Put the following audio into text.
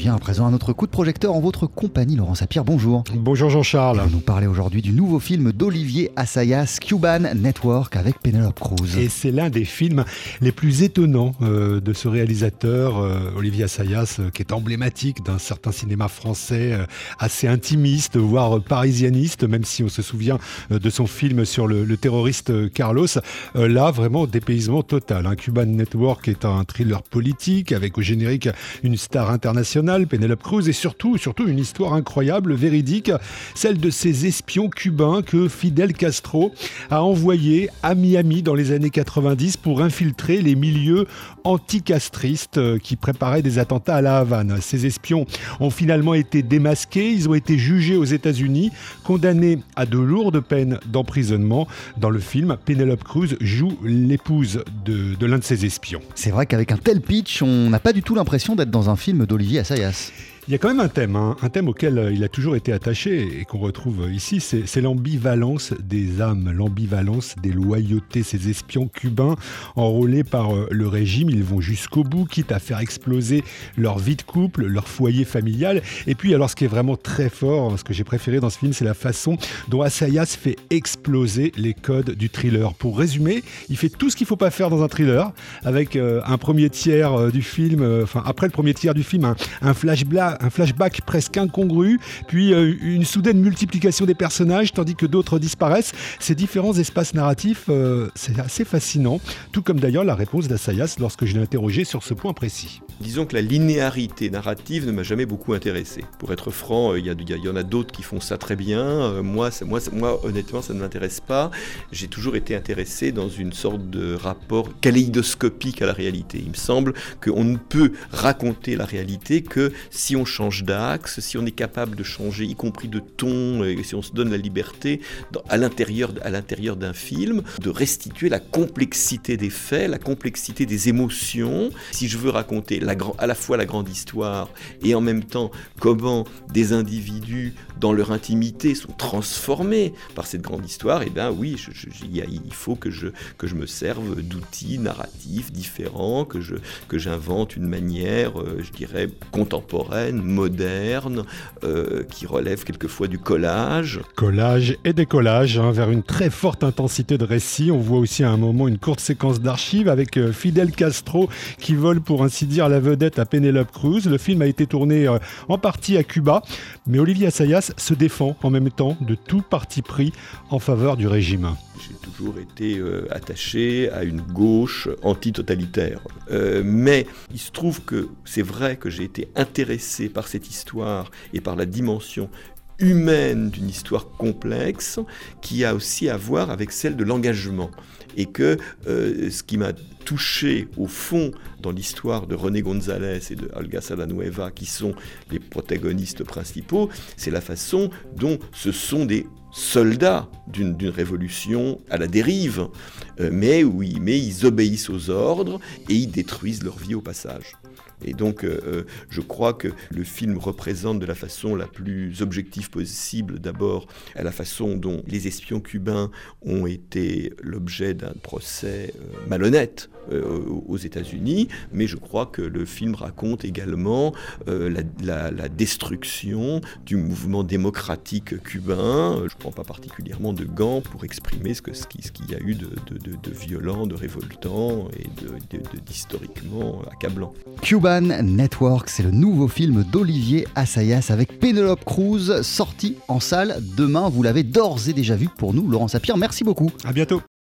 vient à présent à notre coup de projecteur en votre compagnie, Laurent Sapir. Bonjour. Bonjour Jean-Charles. Vous nous parlez aujourd'hui du nouveau film d'Olivier Assayas, Cuban Network, avec Penelope Cruz. Et c'est l'un des films les plus étonnants euh, de ce réalisateur, euh, Olivier Assayas, euh, qui est emblématique d'un certain cinéma français assez intimiste, voire parisianiste, même si on se souvient de son film sur le, terroriste Carlos. là, vraiment, dépaysement total. Hein. Cuban Network est un thriller politique avec au générique une star internationale, Penelope Cruz, et surtout, surtout une histoire incroyable, véridique, celle de ces espions cubains que Fidel Castro a envoyés à Miami dans les années 90 pour infiltrer les milieux anticastristes euh, qui préparaient des attentats à la Havane. Ces espions ont finalement été démasqués, ils ont été jugés aux États-Unis, condamnés à de lourdes peines d'emprisonnement. Dans le film, Penelope Cruz joue l'épouse de, de l'un de ces espions. C'est vrai qu'avec un tel pitch, on n'a pas du tout l'impression d'être dans un film d'Olivier Assayas. yes. Il y a quand même un thème, hein, un thème auquel euh, il a toujours été attaché et qu'on retrouve ici, c'est l'ambivalence des âmes, l'ambivalence des loyautés. Ces espions cubains enrôlés par euh, le régime, ils vont jusqu'au bout, quitte à faire exploser leur vie de couple, leur foyer familial. Et puis, alors, ce qui est vraiment très fort, ce que j'ai préféré dans ce film, c'est la façon dont Assayas fait exploser les codes du thriller. Pour résumer, il fait tout ce qu'il ne faut pas faire dans un thriller, avec euh, un premier tiers du film, enfin, après le premier tiers du film, un, un flashback un flashback presque incongru, puis euh, une soudaine multiplication des personnages tandis que d'autres disparaissent. Ces différents espaces narratifs, euh, c'est assez fascinant, tout comme d'ailleurs la réponse d'Assayas lorsque je l'ai interrogé sur ce point précis. Disons que la linéarité narrative ne m'a jamais beaucoup intéressé. Pour être franc, euh, il y, en a d'autres qui font ça très bien. moi, moi, honnêtement, ça ne m'intéresse pas. J'ai toujours été intéressé dans une sorte de rapport kaléidoscopique à la réalité. Il me semble qu'on ne peut raconter la réalité que si on change d'axe, si on est capable de changer, y compris de ton, et si on se donne la liberté à l'intérieur à l'intérieur d'un film, de restituer la complexité des faits, la complexité des émotions. Si je veux raconter la, à la fois la grande histoire et en même temps comment des individus dans leur intimité sont transformés par cette grande histoire, et eh bien oui, il faut que je, que je me serve d'outils narratifs différents, que je que j'invente une manière, euh, je dirais, contemporaine, moderne, euh, qui relève quelquefois du collage. Collage et décollage, hein, vers une très forte intensité de récit. On voit aussi à un moment une courte séquence d'archives avec euh, Fidel Castro qui vole pour ainsi dire la vedette à Penelope Cruz. Le film a été tourné euh, en partie à Cuba, mais Olivier Assayas se défend en même temps de tout parti pris en faveur du régime. J'ai toujours été attaché à une gauche antitotalitaire. mais il se trouve que c'est vrai que j'ai été intéressé par cette histoire et par la dimension humaine d'une histoire complexe qui a aussi à voir avec celle de l'engagement. Et que euh, ce qui m'a touché au fond dans l'histoire de René González et de Olga Salanueva, qui sont les protagonistes principaux, c'est la façon dont ce sont des soldats d'une révolution à la dérive, euh, mais oui, mais ils obéissent aux ordres et ils détruisent leur vie au passage. Et donc, euh, euh, je crois que le film représente de la façon la plus objective possible, d'abord, la façon dont les espions cubains ont été l'objet d'un procès malhonnête aux États-Unis, mais je crois que le film raconte également la, destruction du mouvement démocratique cubain. Je ne prends pas particulièrement de gants pour exprimer ce qu'il ce qui, y a eu de, de, violent, de révoltant et d'historiquement accablant. Network, c'est le nouveau film d'Olivier Assayas avec Penelope Cruz, sorti en salle demain. Vous l'avez d'ores et déjà vu pour nous, Laurent Sapir. Merci beaucoup. À bientôt.